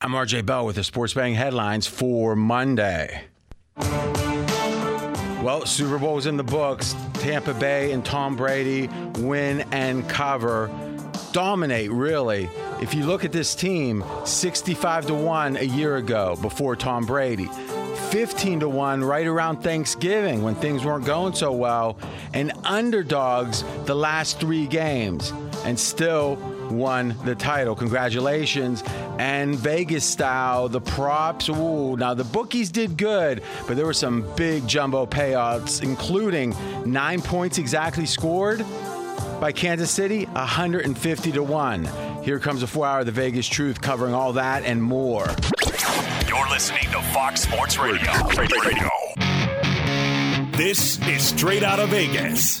I'm RJ Bell with the sports betting headlines for Monday. Well, Super Bowl's in the books. Tampa Bay and Tom Brady win and cover. Dominate, really. If you look at this team, 65 to 1 a year ago before Tom Brady. 15 to 1 right around Thanksgiving when things weren't going so well, and underdogs the last three games, and still won the title. Congratulations. And Vegas style, the props, ooh, now the bookies did good, but there were some big jumbo payouts, including nine points exactly scored by Kansas City, 150 to 1. Here comes a four hour the Vegas Truth covering all that and more. You're listening to Fox Sports Radio. Radio. This is Straight Out of Vegas.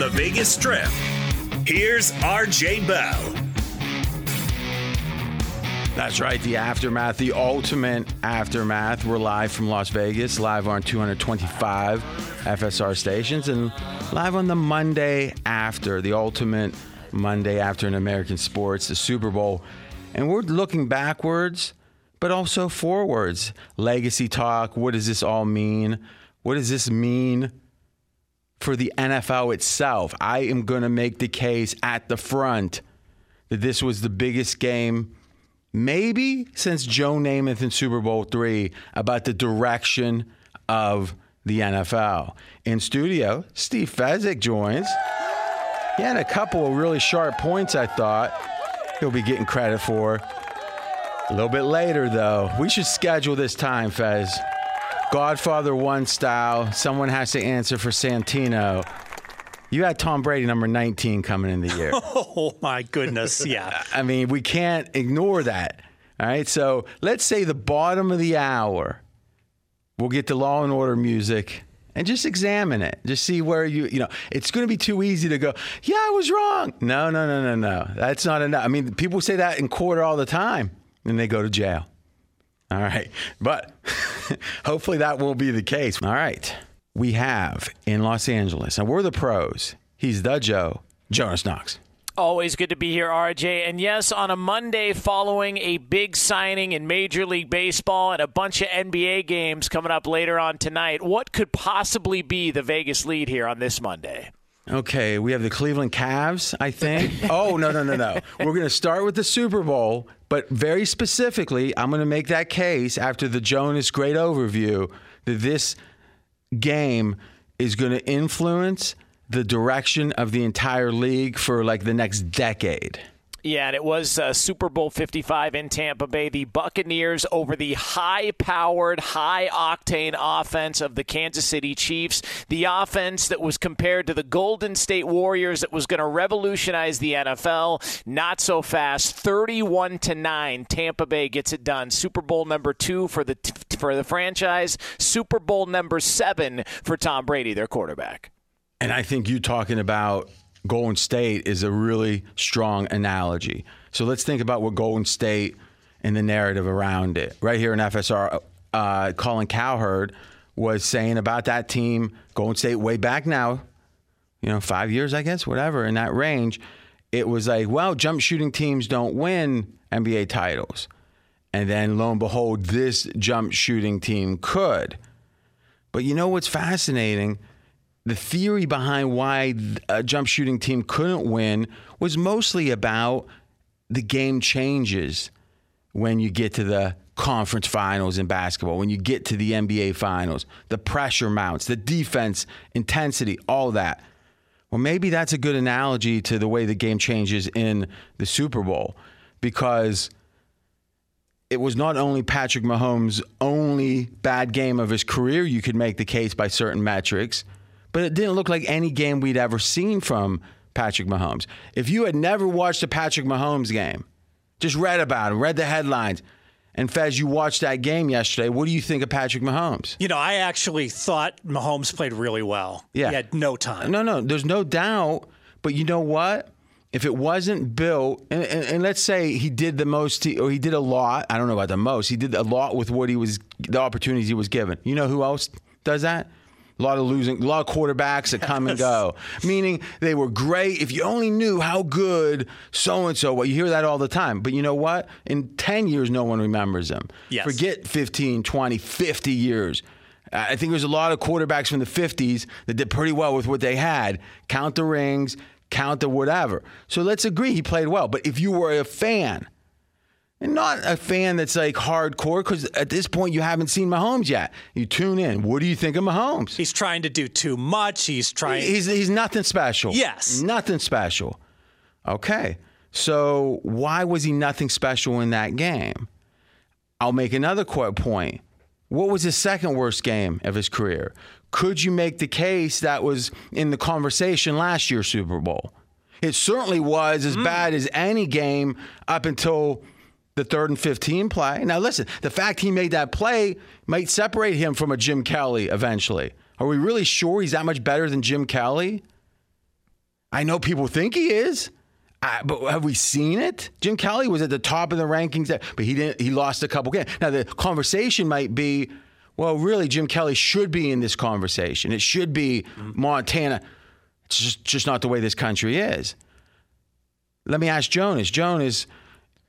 The Vegas Strip, here's RJ Bell. That's right, the aftermath, the ultimate aftermath. We're live from Las Vegas, live on 225 FSR stations, and live on the Monday after, the ultimate Monday after in American sports, the Super Bowl. And we're looking backwards, but also forwards. Legacy talk. What does this all mean? What does this mean for the NFL itself? I am going to make the case at the front that this was the biggest game, maybe since Joe Namath in Super Bowl three, about the direction of the NFL. In studio, Steve Fezzik joins. He had a couple of really sharp points, I thought. He'll be getting credit for. A little bit later, though. We should schedule this time, Fez. Godfather 1 style. Someone has to answer for Santino. You had Tom Brady, number 19, coming in the year. Oh, my goodness. Yeah. I mean, we can't ignore that. All right. So let's say the bottom of the hour, we'll get the law and order music and just examine it. Just see where you, you know, it's going to be too easy to go, yeah, I was wrong. No, no, no, no, no. That's not enough. I mean, people say that in court all the time and they go to jail. All right. But hopefully that won't be the case. All right. We have in Los Angeles, and we're the pros. He's the Joe, Jonas Knox. Always good to be here, RJ. And yes, on a Monday following a big signing in Major League Baseball and a bunch of NBA games coming up later on tonight, what could possibly be the Vegas lead here on this Monday? Okay, we have the Cleveland Cavs, I think. oh, no, no, no, no. We're going to start with the Super Bowl, but very specifically, I'm going to make that case after the Jonas great overview that this game is going to influence the direction of the entire league for like the next decade. Yeah, and it was uh, Super Bowl 55 in Tampa Bay. The Buccaneers over the high powered, high octane offense of the Kansas City Chiefs. The offense that was compared to the Golden State Warriors that was going to revolutionize the NFL. Not so fast. 31 to 9. Tampa Bay gets it done. Super Bowl number two for the, for the franchise. Super Bowl number seven for Tom Brady, their quarterback. And I think you talking about Golden State is a really strong analogy. So let's think about what Golden State and the narrative around it. Right here in FSR, uh, Colin Cowherd was saying about that team, Golden State, way back now, you know, five years, I guess, whatever, in that range. It was like, well, jump shooting teams don't win NBA titles. And then lo and behold, this jump shooting team could. But you know what's fascinating? The theory behind why a jump shooting team couldn't win was mostly about the game changes when you get to the conference finals in basketball, when you get to the NBA finals, the pressure mounts, the defense intensity, all that. Well, maybe that's a good analogy to the way the game changes in the Super Bowl because it was not only Patrick Mahomes' only bad game of his career, you could make the case by certain metrics but it didn't look like any game we'd ever seen from Patrick Mahomes. If you had never watched a Patrick Mahomes game, Just read about him, read the headlines. And Fez, you watched that game yesterday. What do you think of Patrick Mahomes? You know, I actually thought Mahomes played really well. Yeah. He had no time. No, no, there's no doubt. But you know what? If it wasn't built, and, and, and let's say he did the most, or he did a lot. I don't know about the most. He did a lot with what he was, the opportunities he was given. You know who else does that? A lot of losing, a lot of quarterbacks that come and go. Meaning they were great. If you only knew how good so and so, well, you hear that all the time. But you know what? In 10 years, no one remembers them. Yes. Forget 15, 20, 50 years. I think there's a lot of quarterbacks from the 50s that did pretty well with what they had. Count the rings, count the whatever. So let's agree he played well. But if you were a fan, and not a fan that's like hardcore, because at this point you haven't seen Mahomes yet. You tune in. What do you think of Mahomes? He's trying to do too much. He's trying. He's he's nothing special. Yes. Nothing special. Okay. So why was he nothing special in that game? I'll make another point. What was his second worst game of his career? Could you make the case that was in the conversation last year's Super Bowl? It certainly was as hmm. bad as any game up until the third and 15 play. Now, listen, the fact he made that play might separate him from a Jim Kelly eventually. Are we really sure he's that much better than Jim Kelly? I know people think he is. But have we seen it? Jim Kelly was at the top of the rankings, but he didn't. He lost a couple games. Now the conversation might be, well, really, Jim Kelly should be in this conversation. It should be Montana. It's just just not the way this country is. Let me ask Jonas. Jonas,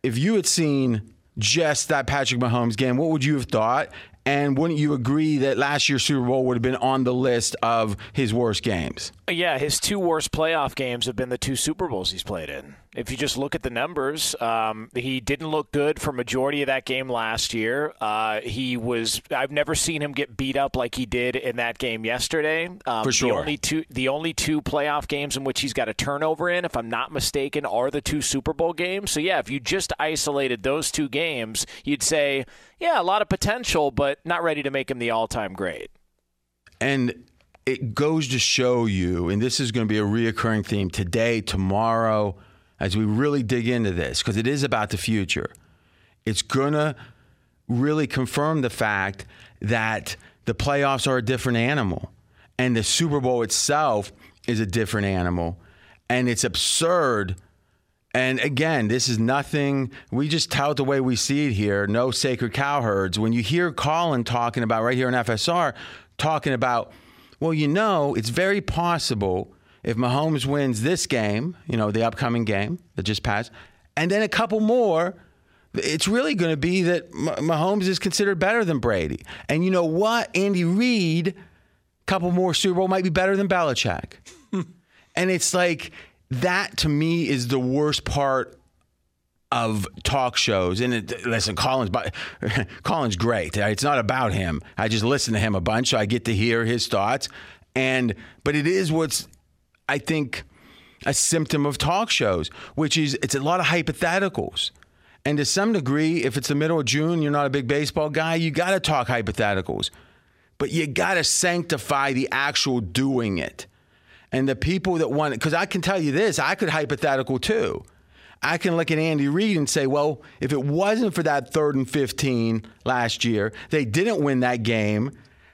if you had seen just that Patrick Mahomes game, what would you have thought? And wouldn't you agree that last year's Super Bowl would have been on the list of his worst games? Yeah, his two worst playoff games have been the two Super Bowls he's played in. If you just look at the numbers, um, he didn't look good for majority of that game last year. Uh, he was. I've never seen him get beat up like he did in that game yesterday. Um, For sure. The only two, the only two playoff games in which he's got a turnover in, if I'm not mistaken, are the two Super Bowl games. So yeah, if you just isolated those two games, you'd say, yeah, a lot of potential, but not ready to make him the all-time great. And it goes to show you, and this is going to be a reoccurring theme today, tomorrow, as we really dig into this, because it is about the future. It's going to really confirm the fact that the playoffs are a different animal, and the Super Bowl itself is a different animal. And it's absurd. And again, this is nothing. We just tout the way we see it here. No sacred cow herds. When you hear Colin talking about right here in FSR, talking about, well, you know, it's very possible if Mahomes wins this game, you know, the upcoming game that just passed, and then a couple more, it's really going to be that Mah- Mahomes is considered better than Brady. And you know what? Andy Reid, a couple more Super Bowl might be better than Belichick. and it's like that to me is the worst part of talk shows. And it, listen, Colin's but Colin's great. It's not about him. I just listen to him a bunch, so I get to hear his thoughts. And but it is what's I think a symptom of talk shows, which is it's a lot of hypotheticals. And to some degree, if it's the middle of June, you're not a big baseball guy, you got to talk hypotheticals. But you got to sanctify the actual doing it. And the people that want it, because I can tell you this, I could hypothetical too. I can look at Andy Reid and say, well, if it wasn't for that third and 15 last year, they didn't win that game,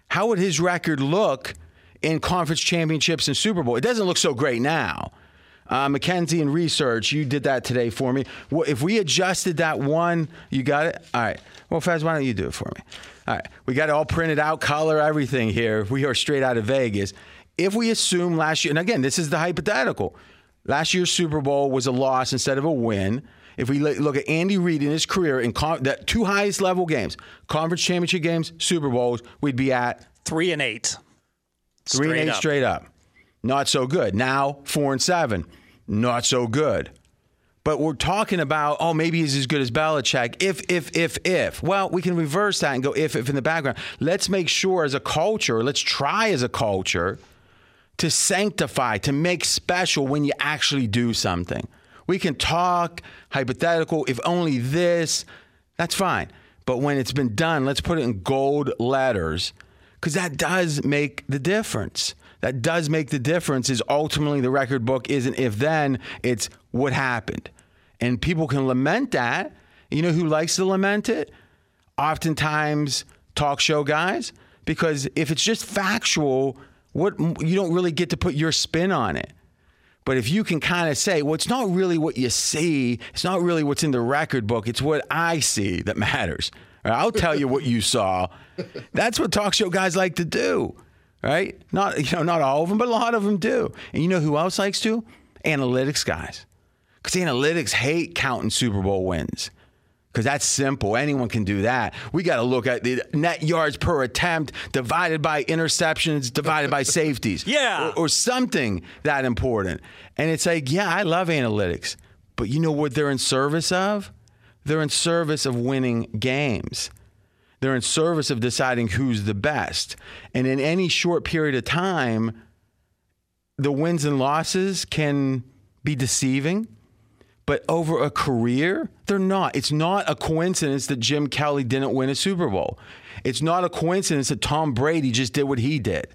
how would his record look in conference championships and Super Bowl? It doesn't look so great now. Uh, Mackenzie and research, you did that today for me. Well, if we adjusted that one, you got it? All right. Well, Faz, why don't you do it for me? All right. We got it all printed out, color, everything here. We are straight out of Vegas. If we assume last year, and again, this is the hypothetical, last year's Super Bowl was a loss instead of a win. If we look at Andy Reid in his career in con- that two highest level games, conference championship games, Super Bowls, we'd be at Three and eight. Three and Straight eight up. straight up. Not so good. Now four and seven. Not so good. But we're talking about, oh, maybe he's as good as Belichick. If, if, if, if. Well, we can reverse that and go if, if in the background. Let's make sure as a culture, let's try as a culture to sanctify, to make special when you actually do something. We can talk hypothetical, if only this, that's fine. But when it's been done, let's put it in gold letters because that does make the difference. That does make the difference. Is ultimately the record book isn't if then, it's what happened. And people can lament that. You know who likes to lament it? Oftentimes, talk show guys. Because if it's just factual, what you don't really get to put your spin on it. But if you can kind of say, well, it's not really what you see, it's not really what's in the record book, it's what I see that matters. I'll tell you what you saw. That's what talk show guys like to do, right? Not you know not all of them, but a lot of them do. And you know who else likes to? Analytics guys, because analytics hate counting Super Bowl wins because that's simple. Anyone can do that. We got to look at the net yards per attempt divided by interceptions divided by safeties. Yeah. Or, or, something that important. And it's like, yeah, I love analytics, but you know what they're in service of? They're in service of winning games. They're in service of deciding who's the best. And in any short period of time, the wins and losses can be deceiving but over a career, they're not. It's not a coincidence that Jim Kelly didn't win a Super Bowl. It's not a coincidence that Tom Brady just did what he did.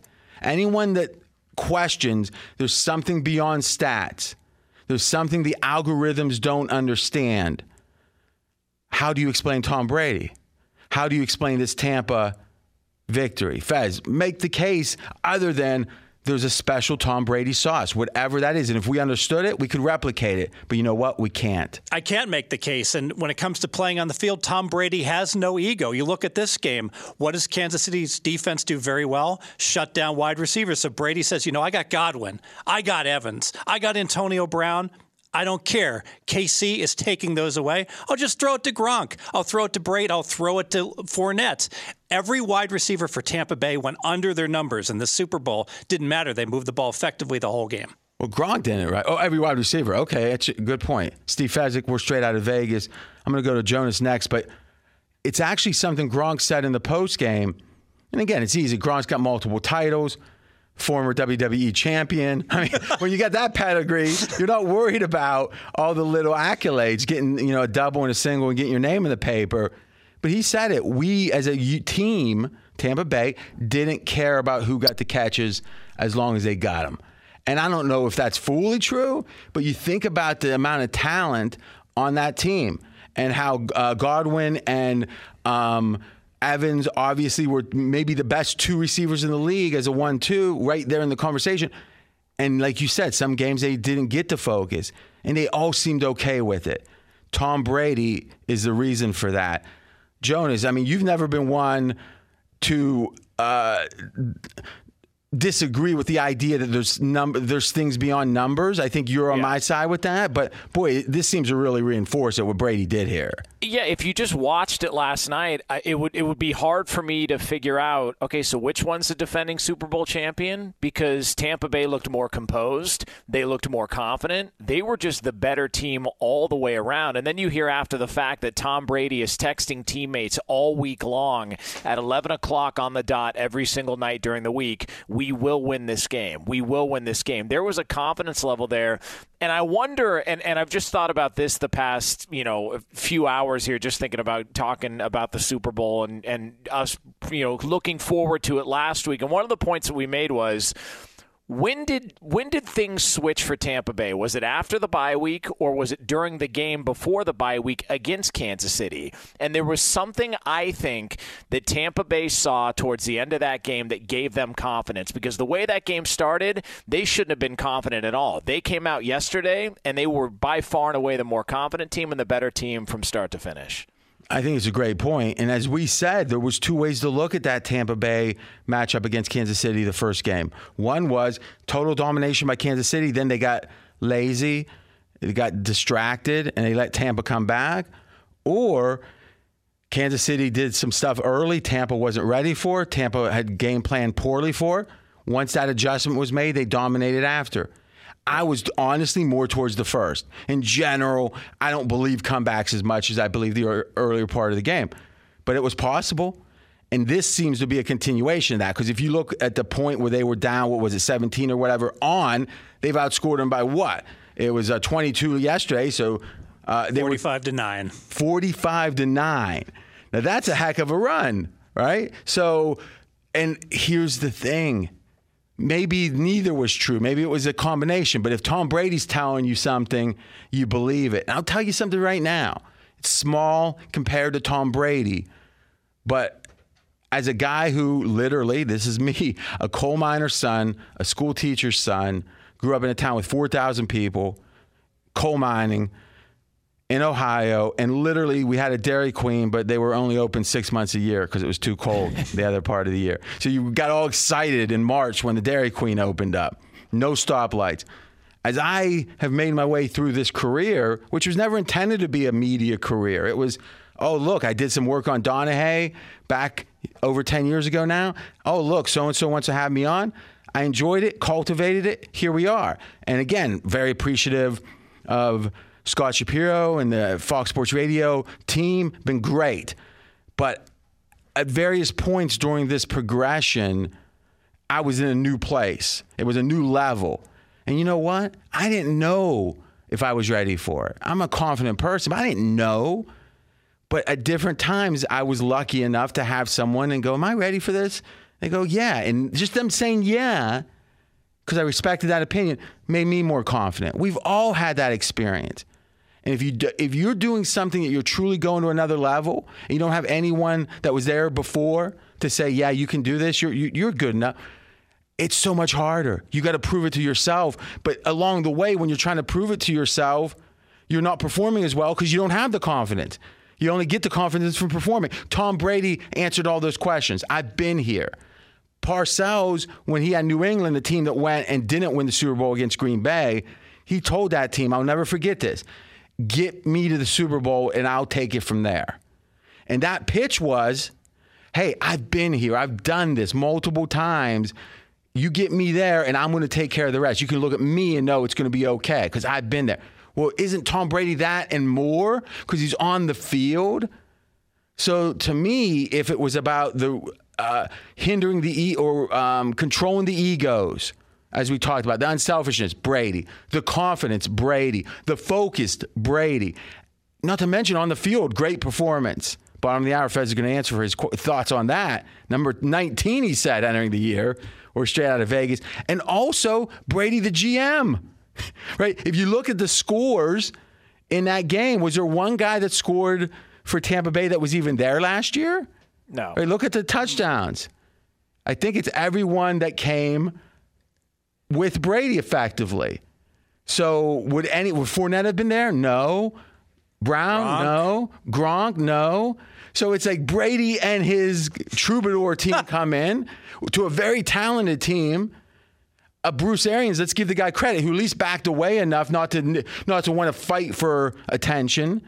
Anyone that questions there's something beyond stats, there's something the algorithms don't understand. How do you explain Tom Brady? How do you explain this Tampa victory? Fez, make the case other than there's a special Tom Brady sauce, whatever that is. And if we understood it, we could replicate it. But you know what? We can't. I can't make the case. And when it comes to playing on the field, Tom Brady has no ego. You look at this game. What does Kansas City's defense do very well? Shut down wide receivers. So Brady says, you know, I got Godwin, I got Evans, I got Antonio Brown. I don't care. KC is taking those away. I'll just throw it to Gronk. I'll throw it to Brate. I'll throw it to Fournette. Every wide receiver for Tampa Bay went under their numbers in the Super Bowl. Didn't matter. They moved the ball effectively the whole game. Well, Gronk didn't, right? Oh, every wide receiver. Okay, that's a good point. Steve Fezzik, we're straight out of Vegas. I'm going to go to Jonas next, but it's actually something Gronk said in the post game. And again, it's easy. Gronk's got multiple titles former WWE champion. I mean, when you got that pedigree, you're not worried about all the little accolades, getting you know a double and a single and getting your name in the paper. But he said it. We as a team, Tampa Bay, didn't care about who got the catches as long as they got them. And I don't know if that's fully true, but you think about the amount of talent on that team and how uh, Godwin and um, Evans obviously were maybe the best two receivers in the league as a one-two right there in the conversation. And like you said, some games they didn't get to focus, and they all seemed okay with it. Tom Brady is the reason for that. Jonas, I mean, you've never been one to uh, disagree with the idea that there's number there's things beyond numbers. I think you're on yeah. my side with that, but boy, this seems to really reinforce it what Brady did here. Yeah, if you just watched it last night, it would it would be hard for me to figure out. Okay, so which one's the defending Super Bowl champion? Because Tampa Bay looked more composed, they looked more confident, they were just the better team all the way around. And then you hear after the fact that Tom Brady is texting teammates all week long at 11 o'clock on the dot every single night during the week. We we will win this game. We will win this game. There was a confidence level there. And I wonder, and, and I've just thought about this the past, you know, few hours here, just thinking about talking about the Super Bowl and, and us, you know, looking forward to it last week. And one of the points that we made was, when did when did things switch for Tampa Bay? Was it after the bye week or was it during the game before the bye week against Kansas City? And there was something I think that Tampa Bay saw towards the end of that game that gave them confidence because the way that game started, they shouldn't have been confident at all. They came out yesterday and they were by far and away the more confident team and the better team from start to finish. I think it's a great point. And as we said, there was two ways to look at that Tampa Bay matchup against Kansas City the first game. One was total domination by Kansas City, then they got lazy, they got distracted and they let Tampa come back. Or Kansas City did some stuff early Tampa wasn't ready for. Tampa had game planned poorly for. Once that adjustment was made, they dominated after. I was honestly more towards the first. In general, I don't believe comebacks as much as I believe the earlier part of the game, but it was possible. And this seems to be a continuation of that because if you look at the point where they were down, what was it, 17 or whatever, on, they've outscored them by what? It was uh, 22 yesterday, so uh, they 45 were, to 9. 45 to 9. Now that's a heck of a run, right? So, and here's the thing maybe neither was true. Maybe it was a combination. But if Tom Brady's telling you something, you believe it. And I'll tell you something right now. It's small compared to Tom Brady, but as a guy who literally, this is me, a coal miner's son, a school teacher's son, grew up in a town with 4,000 people, coal mining in Ohio, and literally we had a Dairy Queen, but they were only open six months a year because it was too cold the other part of the year. So you got all excited in March when the Dairy Queen opened up. No stoplights. As I have made my way through this career, which was never intended to be a media career, it was, oh, look, I did some work on Donahue back over 10 years ago now. Oh, look, so and so wants to have me on. I enjoyed it, cultivated it. Here we are. And again, very appreciative of Scott Shapiro and the Fox Sports Radio team. Been great. But at various points during this progression, I was in a new place. It was a new level. And you know what? I didn't know if I was ready for it. I'm a confident person, but I didn't know. But at different times, I was lucky enough to have someone and go, Am I ready for this? They go, Yeah. And just them saying, Yeah, because I respected that opinion, made me more confident. We've all had that experience. And if you do, if you're doing something that you're truly going to another level, and you don't have anyone that was there before to say, "Yeah, you can do this. You're you, are you are good enough." It's so much harder. You got to prove it to yourself. But along the way, when you're trying to prove it to yourself, you're not performing as well because you don't have the confidence. You only get the confidence from performing. Tom Brady answered all those questions. I've been here. Parcells, when he had New England, the team that went and didn't win the Super Bowl against Green Bay, he told that team, I'll never forget this get me to the Super Bowl and I'll take it from there. And that pitch was, hey, I've been here, I've done this multiple times. You get me there and I'm going to take care of the rest. You can look at me and know it's going to be okay because I've been there. Well, isn't Tom Brady that and more because he's on the field? So to me, if it was about the uh, hindering the e or um, controlling the egos, as we talked about, the unselfishness, Brady, the confidence, Brady, the focused, Brady. Not to mention on the field, great performance. Bottom of the hour, Fez is going to answer for his thoughts on that. Number 19, he said, entering the year, or straight out of Vegas. And also, Brady, the GM right? If you look at the scores in that game, was there one guy that scored for Tampa Bay that was even there last year? No. Right, look at the touchdowns. I think it's everyone that came with Brady effectively. So would any would Fournette have been there? No. Brown? Gronk. No. Gronk? No. So it's like Brady and his troubadour team come in to a very talented team a Bruce Arians, let's give the guy credit, who at least backed away enough not to not to want to fight for attention.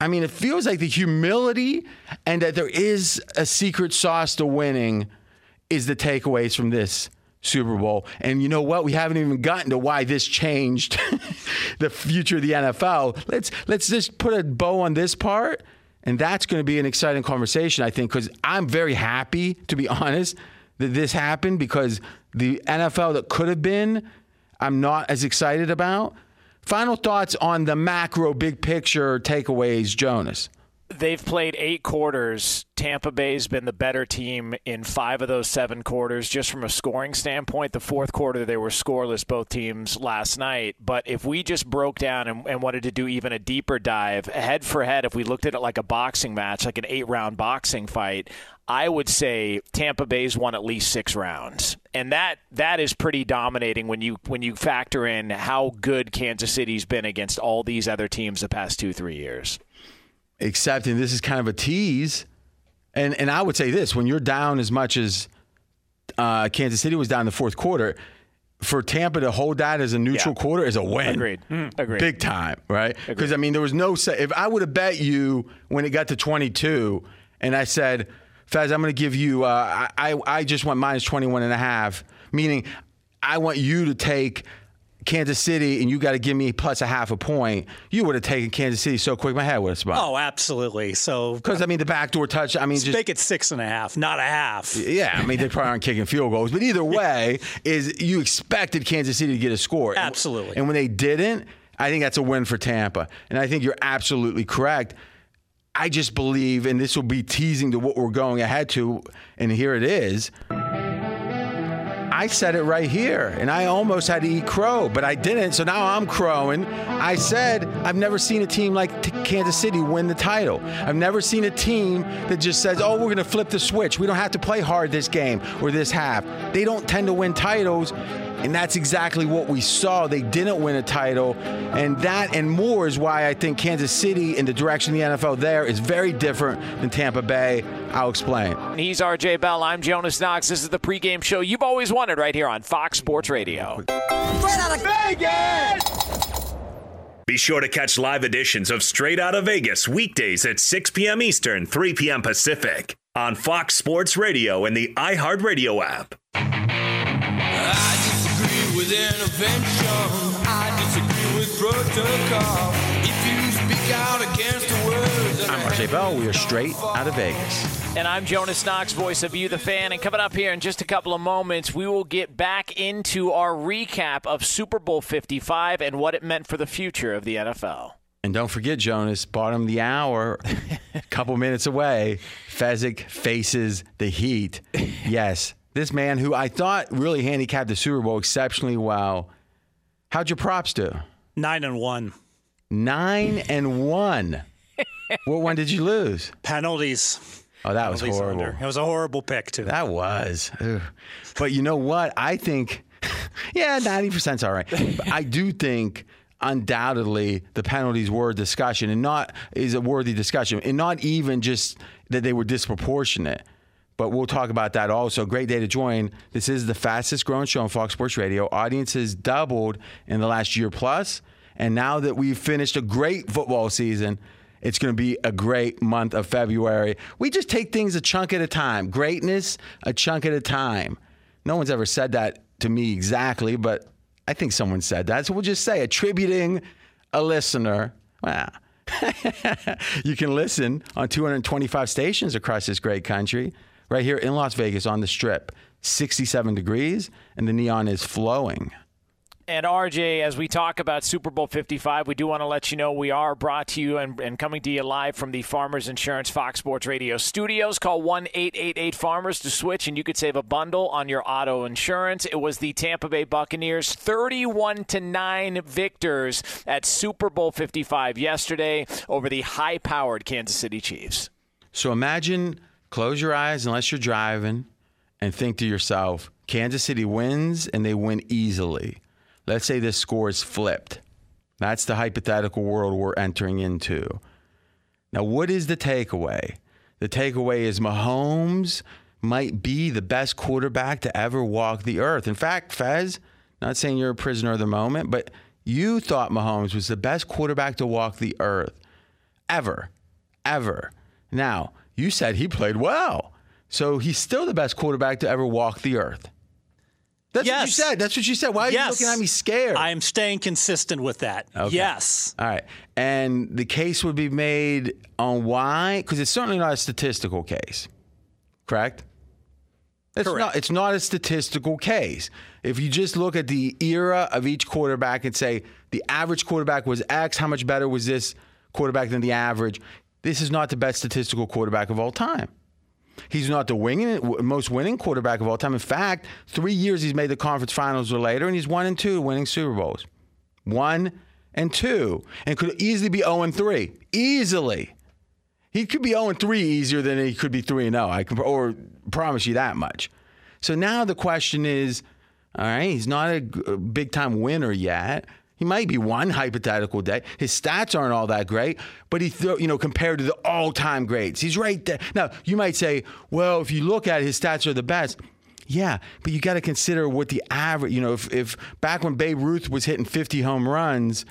I mean, it feels like the humility and that there is a secret sauce to winning is the takeaways from this Super Bowl. And you know what? We haven't even gotten to why this changed the future of the NFL. Let's let's just put a bow on this part, and that's going to be an exciting conversation, I think, because I'm very happy, to be honest, that this happened because the NFL that could have been, I'm not as excited about. Final thoughts on the macro big picture takeaways, Jonas. They've played eight quarters. Tampa Bay's been the better team in five of those seven quarters. Just from a scoring standpoint, the fourth quarter they were scoreless, both teams last night. But if we just broke down and, and wanted to do even a deeper dive, head for head, if we looked at it like a boxing match, like an eight round boxing fight, I would say Tampa Bay's won at least six rounds, and that that is pretty dominating when you when you factor in how good Kansas City's been against all these other teams the past two three years. Except, and this is kind of a tease, and and I would say this: when you're down as much as uh, Kansas City was down in the fourth quarter, for Tampa to hold that as a neutral yeah. quarter is a win. Agreed. Mm, agreed. Big time, right? Because I mean, there was no. If I would have bet you when it got to 22, and I said Fez, I'm going to give you, uh, I, I just want minus 21 and a half, meaning I want you to take Kansas City and you got to give me plus a half a point, you would have taken Kansas City so quick my head would have spun. Oh, absolutely. So because I mean the backdoor touch. I mean, just make it six and a half, not a half. Yeah, I mean they probably aren't kicking field goals, but either way, is you expected Kansas City to get a score. Absolutely. And when they didn't, I think that's a win for Tampa. And I think you're absolutely correct. I just believe, and this will be teasing to what we're going ahead to, and here it is. I said it right here, and I almost had to eat crow, but I didn't. So now I'm crowing. I said I've never seen a team like t- Kansas City win the title. I've never seen a team that just says, "Oh, we're going to flip the switch. We don't have to play hard this game or this half." They don't tend to win titles. And that's exactly what we saw. They didn't win a title. And that and more is why I think Kansas City in the direction of the NFL there is very different than Tampa Bay. I'll explain. He's RJ Bell. I'm Jonas Knox. This is the pregame show you've always wanted right here on Fox Sports Radio. Straight out of Vegas! Be sure to catch live editions of Straight Out of Vegas weekdays at 6 p.m. Eastern, 3 p.m. Pacific on Fox Sports Radio and the iHeartRadio app. I disagree with intervention. I disagree with protocol. If you speak out against the words, I'm RJ Bell. We are straight out of Vegas. And I'm Jonas Knox, voice of You, the fan. And coming up here in just a couple of moments, we will get back into our recap of Super Bowl 55 and what it meant for the future of the NFL. And don't forget, Jonas, bottom of the hour, a couple minutes away, Fezzik faces the Heat. Yes, this man who I thought really handicapped the Super Bowl exceptionally well. How'd your props do? Nine and one. Nine and one. what one did you lose? Penalties. Oh, that was horrible. under. It was a horrible pick too. That was. Ugh. But you know what? I think, yeah, 90% is all right. But I do think undoubtedly the penalties were a discussion and not is a worthy discussion and not even just that they were disproportionate. But we'll talk about that also. Great day to join. This is the fastest growing show on Fox Sports Radio. Audiences doubled in the last year plus. plus, And now that we've finished a great football season, it's going to be a great month of February. We just take things a chunk at a time. Greatness, a chunk at a time. No one's ever said that to me exactly, but I think someone said that. So we'll just say, attributing a listener. Well, you can listen on 225 stations across this great country, right here in Las Vegas on the strip. 67 degrees, and the neon is flowing. And RJ, as we talk about Super Bowl 55, we do want to let you know we are brought to you and, and coming to you live from the Farmers Insurance Fox Sports Radio studios. Call 1 888 Farmers to switch, and you could save a bundle on your auto insurance. It was the Tampa Bay Buccaneers 31 to 9 victors at Super Bowl 55 yesterday over the high powered Kansas City Chiefs. So imagine, close your eyes unless you're driving, and think to yourself Kansas City wins and they win easily. Let's say this score is flipped. That's the hypothetical world we're entering into. Now, what is the takeaway? The takeaway is Mahomes might be the best quarterback to ever walk the earth. In fact, Fez, not saying you're a prisoner of the moment, but you thought Mahomes was the best quarterback to walk the earth ever, ever. Now, you said he played well. So he's still the best quarterback to ever walk the earth. That's what you said. That's what you said. Why are yes. you looking at me scared? I am staying consistent with that. Okay. Yes. All right. And the case would be made on why? Because it's certainly not a statistical case. Correct? It's Correct. not it's not a statistical case. If you just look at the era of each quarterback and say the average quarterback was X, how much better was this quarterback than the average? This is not the best statistical quarterback of all time. He's not the winning, most winning quarterback of all time. In fact, three years he's made the conference finals or later, and he's one and two winning Super Bowls. One and two, and could easily be zero and three. Easily, he could be zero and three easier than he could be three and zero. I can, or promise you that much. So now the question is, all right, he's not a big time winner yet. He might be one hypothetical day. His stats aren't all that great, but he, you know, compared to the all-time greats, he's right there. Now you might say, well, if you look at it, his stats are the best. Yeah, but you got to consider what the average. You know, if, if back when Babe Ruth was hitting 50 home runs,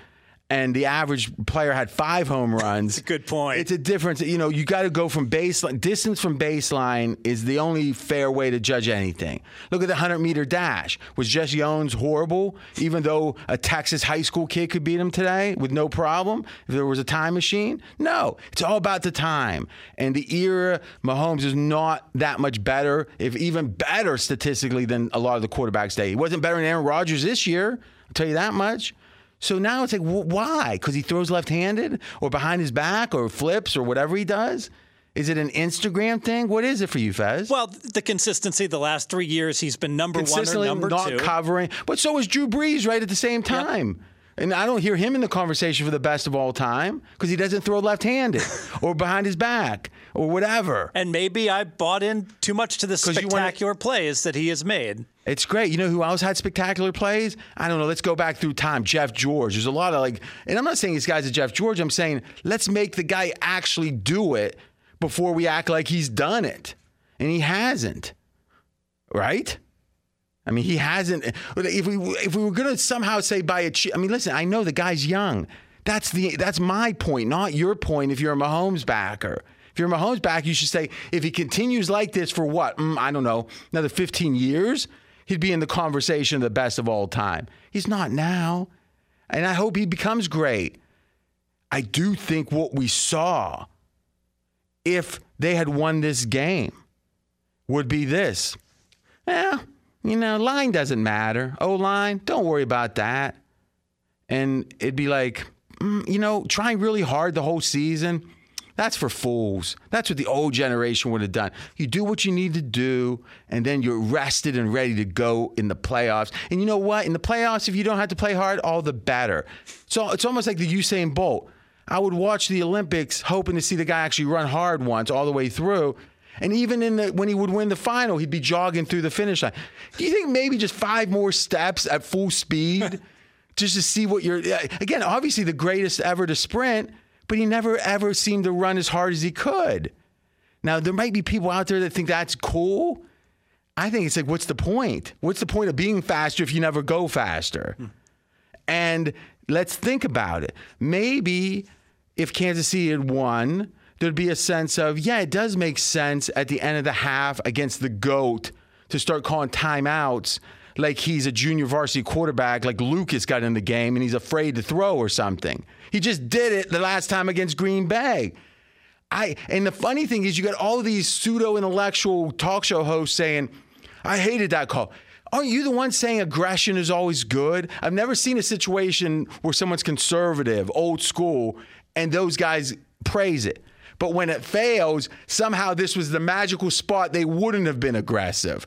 and the average player had five home runs. a good point. It's a difference. You know, you got to go from baseline. Distance from baseline is the only fair way to judge anything. Look at the 100 meter dash. Was Jesse Owens horrible, even though a Texas high school kid could beat him today with no problem if there was a time machine? No. It's all about the time. And the era, Mahomes is not that much better, if even better statistically than a lot of the quarterbacks today. He wasn't better than Aaron Rodgers this year. I'll tell you that much. So now it's like, wh- why? Because he throws left handed or behind his back or flips or whatever he does? Is it an Instagram thing? What is it for you, Fez? Well, the consistency the last three years, he's been number one or number not two. covering, but so is Drew Brees right at the same time. And I don't hear him in the conversation for the best of all time because he doesn't throw left-handed or behind his back or whatever. and maybe I bought in too much to the you wanna- spectacular plays that he has made. It's great. You know who else had spectacular plays? I don't know. Let's go back through time. Jeff George. There's a lot of like, and I'm not saying these guys are Jeff George. I'm saying let's make the guy actually do it before we act like he's done it. And he hasn't. Right? I mean, he hasn't. If we if we were gonna somehow say by a, I mean, listen. I know the guy's young. That's the that's my point, not your point. If you're a Mahomes backer, if you're a Mahomes backer, you should say if he continues like this for what mm, I don't know, another 15 years, he'd be in the conversation of the best of all time. He's not now, and I hope he becomes great. I do think what we saw, if they had won this game, would be this. Well, you know, line doesn't matter. O line, don't worry about that. And it'd be like, mm, you know, trying really hard the whole season. That's for fools. That's what the old generation would have done. You do what you need to do, and then you're rested and ready to go in the playoffs. And you know what? In the playoffs, if you don't have to play hard, all the better. So it's almost like the Usain Bolt. I would watch the Olympics hoping to see the guy actually run hard once all the way through. And even in the when he would win the final, he'd be jogging through the finish line. Do you think maybe just five more steps at full speed just to see what you're again, obviously the greatest ever to sprint, but he never ever seemed to run as hard as he could. Now there might be people out there that think that's cool. I think it's like, what's the point? What's the point of being faster if you never go faster? And let's think about it. Maybe if Kansas City had won, there'd be a sense of, yeah, it does make sense at the end of the half against the GOAT to start calling timeouts like he's a junior varsity quarterback, like Lucas got in the game and he's afraid to throw or something. He just did it the last time against Green Bay. I and the funny thing is you got all these pseudo intellectual talk show hosts saying, I hated that call. Aren't you the one saying aggression is always good? I've never seen a situation where someone's conservative, old school, and those guys praise it. But when it fails, somehow this was the magical spot they wouldn't have been aggressive.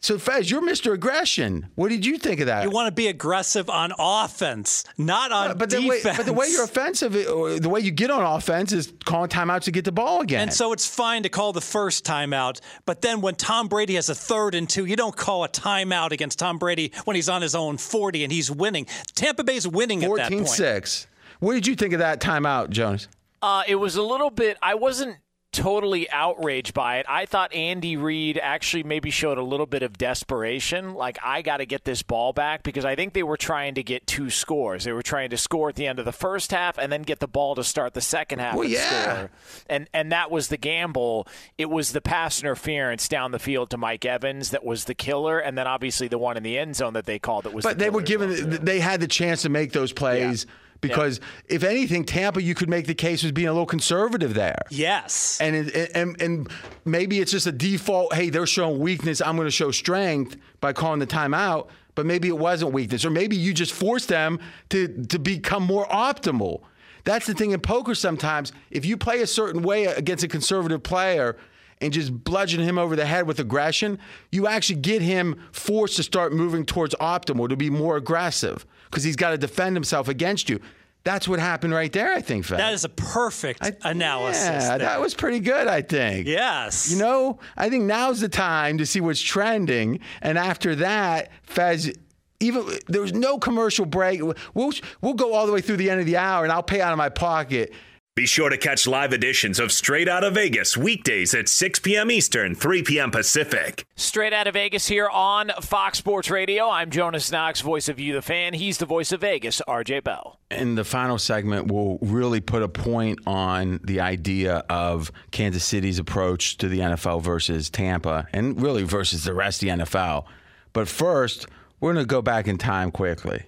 So, Fez, you're Mr. Aggression. What did you think of that? You want to be aggressive on offense, not on but the, defense. way, but the way you're offensive, the way you get on offense is calling timeouts to get the ball again. And so it's fine to call the first timeout, but then when Tom Brady has a third and two, you don't call a timeout against Tom Brady when he's on his own 40 and he's winning. Tampa Bay's winning at that 14 point. 6. What did you think of that timeout, Jonas? Uh, it was a little bit. I wasn't totally outraged by it. I thought Andy Reid actually maybe showed a little bit of desperation. Like, I got to get this ball back because I think they were trying to get two scores. They were trying to score at the end of the first half and then get the ball to start the second half Well, and yeah. score. And, and that was the gamble. It was the pass interference down the field to Mike Evans that was the killer. And then obviously the one in the end zone that they called that was But the they were given, they had the chance to make those plays because if anything, Tampa, you could make the case was being a little conservative there. Yes. And, it, and and maybe it's just a default. Hey, they're showing weakness. I'm going to show strength by calling the timeout. But maybe it wasn't weakness, or maybe you just forced them to to become more optimal. That's the thing in poker. Sometimes, if you play a certain way against a conservative player and just bludgeon him over the head with aggression, you actually get him forced to start moving towards optimal, to be more aggressive, because he's got to defend himself against you. That's what happened right there, I think, Fed. that is a perfect analysis. Yeah, there. that was pretty good, I think. Yes. You know, I think now's the time to see what's trending, and after that, Fez. Even there was no commercial break. We'll we'll go all the way through the end of the hour, and I'll pay out of my pocket. Be sure to catch live editions of Straight Out of Vegas weekdays at 6 p.m. Eastern, 3 p.m. Pacific. Straight out of Vegas here on Fox Sports Radio. I'm Jonas Knox, voice of You, the fan. He's the voice of Vegas, RJ Bell. In the final segment, we'll really put a point on the idea of Kansas City's approach to the NFL versus Tampa, and really versus the rest of the NFL. But first, we're going to go back in time quickly.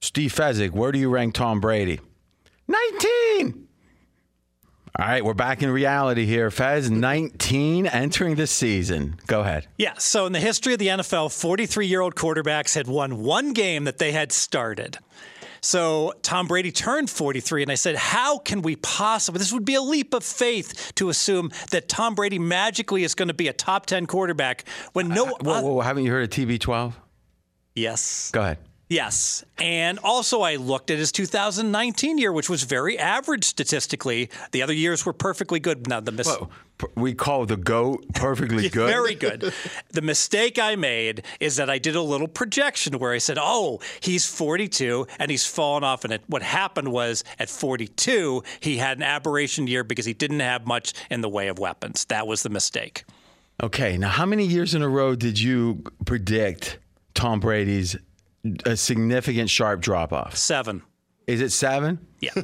Steve Fezzik, where do you rank Tom Brady? 19. All right, we're back in reality here. Fez, 19 entering the season. Go ahead. Yeah. So in the history of the NFL, 43 year old quarterbacks had won one game that they had started. So Tom Brady turned 43, and I said, How can we possibly? This would be a leap of faith to assume that Tom Brady magically is going to be a top 10 quarterback when no. Uh, whoa, whoa, haven't you heard of TB12? yes. Go ahead. Yes. And also, I looked at his 2019 year, which was very average statistically. The other years were perfectly good. Now, the Whoa, we call the goat perfectly good. Very good. the mistake I made is that I did a little projection where I said, oh, he's 42 and he's fallen off. And it, what happened was at 42, he had an aberration year because he didn't have much in the way of weapons. That was the mistake. Okay, now how many years in a row did you predict Tom Brady's a significant sharp drop off? Seven. Is it seven? Yeah.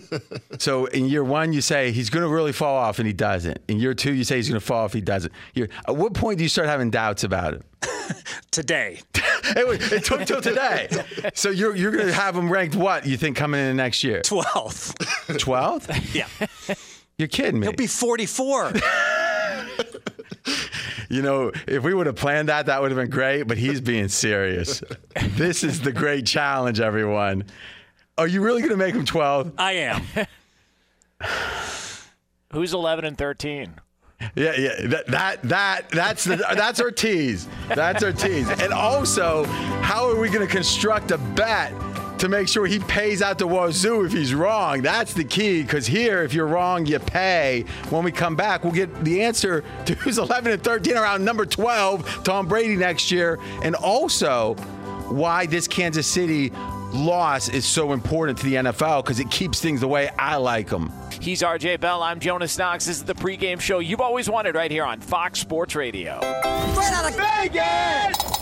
So in year one, you say he's going to really fall off, and he doesn't. In year two, you say he's going to fall off, he doesn't. Year, at what point do you start having doubts about it? Today. it, was- it took till today. So you're you're going to have him ranked what you think coming in next year? 12th. Twelfth? Yeah. You're kidding me. He'll be 44. You know, if we would have planned that, that would have been great, but he's being serious. this is the great challenge, everyone. Are you really going to make him 12? I am. Who's 11 and 13? Yeah, yeah. That that that that's the that's our tease. That's our tease. And also, how are we going to construct a bet to make sure he pays out the wazoo if he's wrong? That's the key. Because here, if you're wrong, you pay. When we come back, we'll get the answer to who's 11 and 13 around number 12, Tom Brady next year, and also why this Kansas City loss is so important to the NFL because it keeps things the way I like them. He's RJ Bell. I'm Jonas Knox. This is the pregame show you've always wanted right here on Fox Sports Radio. Straight out of Vegas!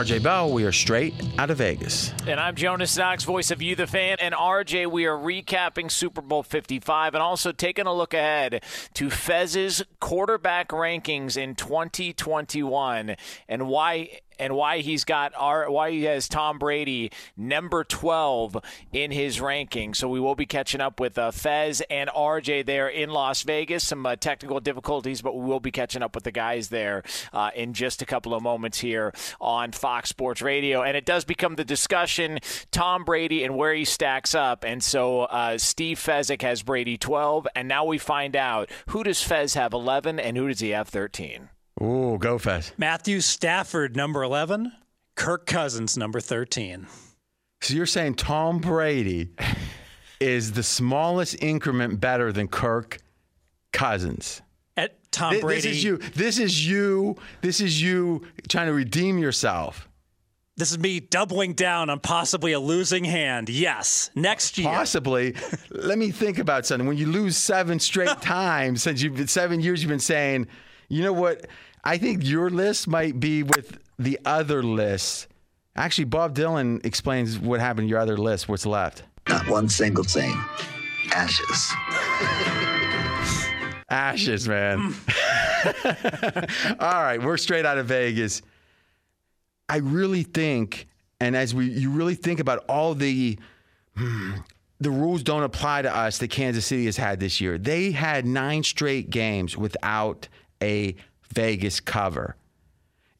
RJ Bell. We are straight out of Vegas. And I'm Jonas Knox, voice of You, the fan. And RJ, we are recapping Super Bowl 55 and also taking a look ahead to Fez's quarterback rankings in 2021 and why and why he's got our why he has Tom Brady number 12 in his ranking. So we will be catching up with uh, Fez and RJ there in Las Vegas. Some uh, technical difficulties, but we will be catching up with the guys there uh, in just a couple of moments here on Fox Sports Radio. And it does become the discussion Tom Brady and where he stacks up. And so uh, Steve Fezzik has Brady 12, and now we find out who does Fez have 11 and who does he have 13. Ooh, go fast. Matthew Stafford, number 11. Kirk Cousins, number 13. So you're saying Tom Brady is the smallest increment better than Kirk Cousins? At Tom Brady. This is you. This is you. This is you trying to redeem yourself. This is me doubling down on possibly a losing hand. Yes, next year. Possibly. Let me think about something. When you lose seven straight times since you've been seven years, you've been saying, you know what? I think your list might be with the other list. Actually, Bob Dylan explains what happened to your other list. What's left? Not one single thing. Ashes. Ashes, man. All right, we're straight out of Vegas. I really think, and as we you really think about all the hmm, the rules don't apply to us that Kansas City has had this year. They had nine straight games without a Vegas cover.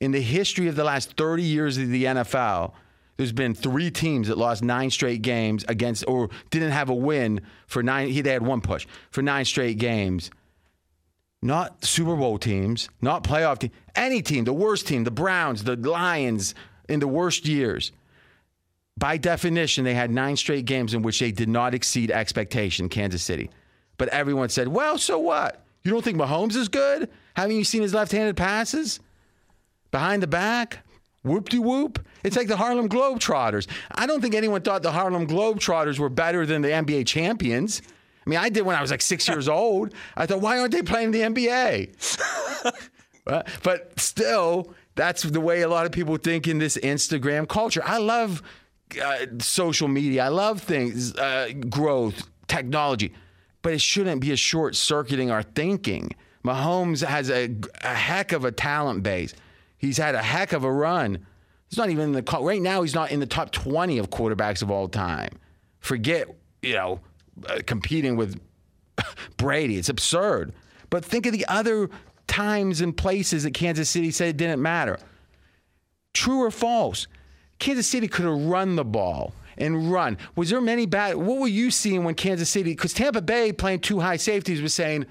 In the history of the last 30 years of the NFL, there's been three teams that lost nine straight games against or didn't have a win for nine. They had one push for nine straight games not Super Bowl teams, not playoff team, any team, the worst team, the Browns, the Lions in the worst years. By definition, they had nine straight games in which they did not exceed expectation, Kansas City. But everyone said, well, so what? You don't think Mahomes is good? Haven't you seen his left handed passes? Behind the back? Whoop de whoop. It's like the Harlem Globetrotters. I don't think anyone thought the Harlem Globetrotters were better than the NBA champions. I mean, I did when I was like six years old. I thought, why aren't they playing the NBA? but, but still, that's the way a lot of people think in this Instagram culture. I love uh, social media. I love things, uh, growth, technology. but it shouldn't be a short circuiting our thinking. Mahomes has a, a heck of a talent base. He's had a heck of a run. He's not even in the right now. He's not in the top twenty of quarterbacks of all time. Forget you know uh, competing with Brady. It's absurd. But think of the other times and places that Kansas City said it didn't matter. True or false? Kansas City could have run the ball and run. Was there many bad? What were you seeing when Kansas City? Because Tampa Bay playing two high safeties was saying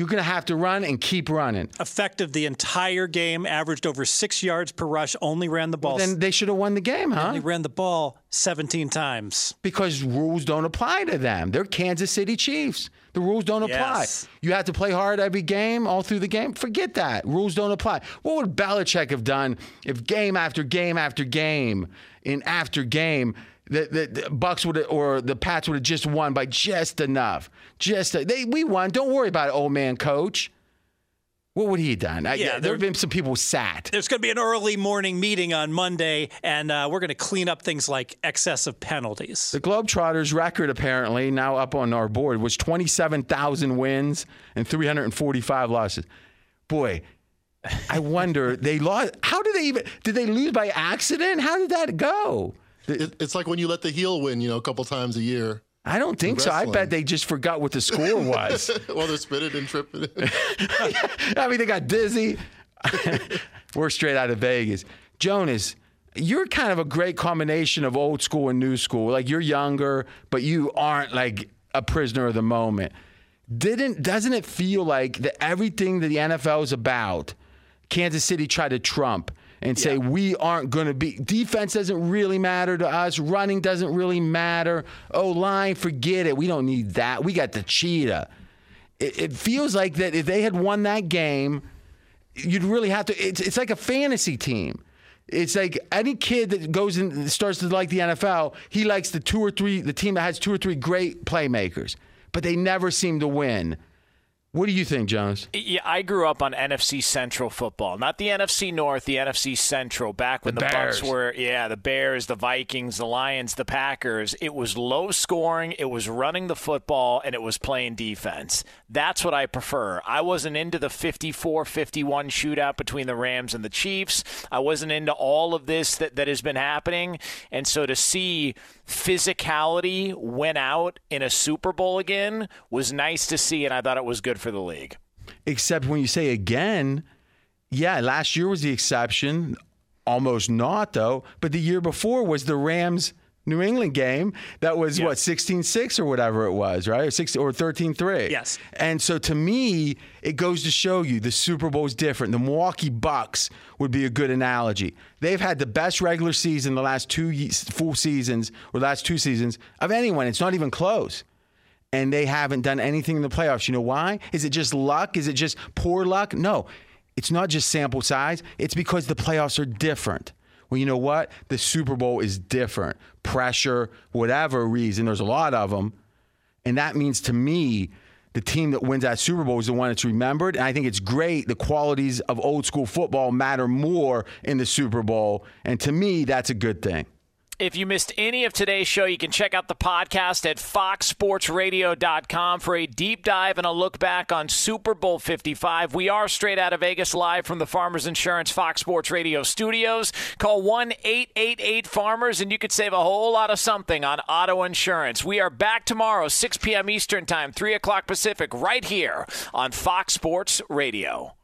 you're going to have to run and keep running. Effective the entire game, averaged over six yards per rush, only ran the ball. Well, then they should have won the game, huh? Only ran the ball 17 times. Because rules don't apply to them. They're Kansas City Chiefs. The rules don't apply. Yes. You have to play hard every game, all through the game. Forget that. Rules don't apply. What would Belichick have done if game after game after game, in after game, the, the, the Bucks would or the Pats would have just won by just enough. Just they we won. Don't worry about it, old man coach. What would he have done? I- Yeah, there there- have been some people sat. There's going to be an early morning meeting on Monday, and uh, we're going to clean up things like excessive penalties. The Globetrotters record, apparently, now up on our board, was 27,000 wins and 345 losses. Boy, I wonder, they lost. How did they even, did they lose by accident? How did that go? It, it's like when you let the heel win, you know, a couple times a year. I don't think so. I bet they just forgot what the score was. Well, they're spinning and tripping. I mean, they got dizzy. We're straight out of Vegas. Jonas, you're kind of a great combination of old school and new school. Like you're younger, but you aren't like a prisoner of the moment. Didn't doesn't it feel like that everything that the NFL is about, Kansas City tried to trump and say we aren't going to be defense doesn't really matter to us, running doesn't really matter. Oh, line, forget it. We don't need that. We got the cheetah it, it feels like that if they had won that game, you'd really have to. It's, it's like a fantasy team. It's like any kid that goes and starts to like the NFL, he likes the two or three, the team that has two or three great playmakers, but they never seem to win. What do you think, Jones? Yeah, I grew up on NFC Central football, not the NFC North, the NFC Central. Back when The the, Bucks Bears. were, yeah, the Bears, the Vikings, the Lions, the Packers. It was low scoring, it was running the football, and it was playing defense. That's what I prefer. I wasn't into the 54-51 shootout between the Rams and the Chiefs. I wasn't into all of this that, that has been happening, and so to see physicality went out in a Super Bowl again was nice to see, and I thought it was good for the league. Except when you say again, yeah, last year was the exception. Almost not, though. But the year before was the Rams New England game that was what 16-6 or whatever it was, right? Or 6 or 13-3. Yes. And so to me, it goes to show you the Super Bowl is different. The Milwaukee Bucks would be a good analogy. They've had the best regular season the last two full seasons or last two seasons of anyone. It's not even close and they haven't done anything in the playoffs. You know why? Is it just luck? Is it just poor luck? No. It's not just sample size. It's because the playoffs are different. Well, you know what? The Super Bowl is different. Pressure, whatever reason, there's a lot of them. And that means to me, the team that wins that Super Bowl is the one that's remembered. And I think it's great. The qualities of old school football matter more in the Super Bowl. And to me, that's a good thing. If you missed any of today's show, you can check out the podcast at foxsportsradio.com for a deep dive and a look back on Super Bowl 55. We are straight out of Vegas live from the Farmers Insurance Fox Sports Radio studios. Call 1 888 Farmers and you could save a whole lot of something on auto insurance. We are back tomorrow, 6 p.m. Eastern Time, 3 o'clock Pacific, right here on Fox Sports Radio.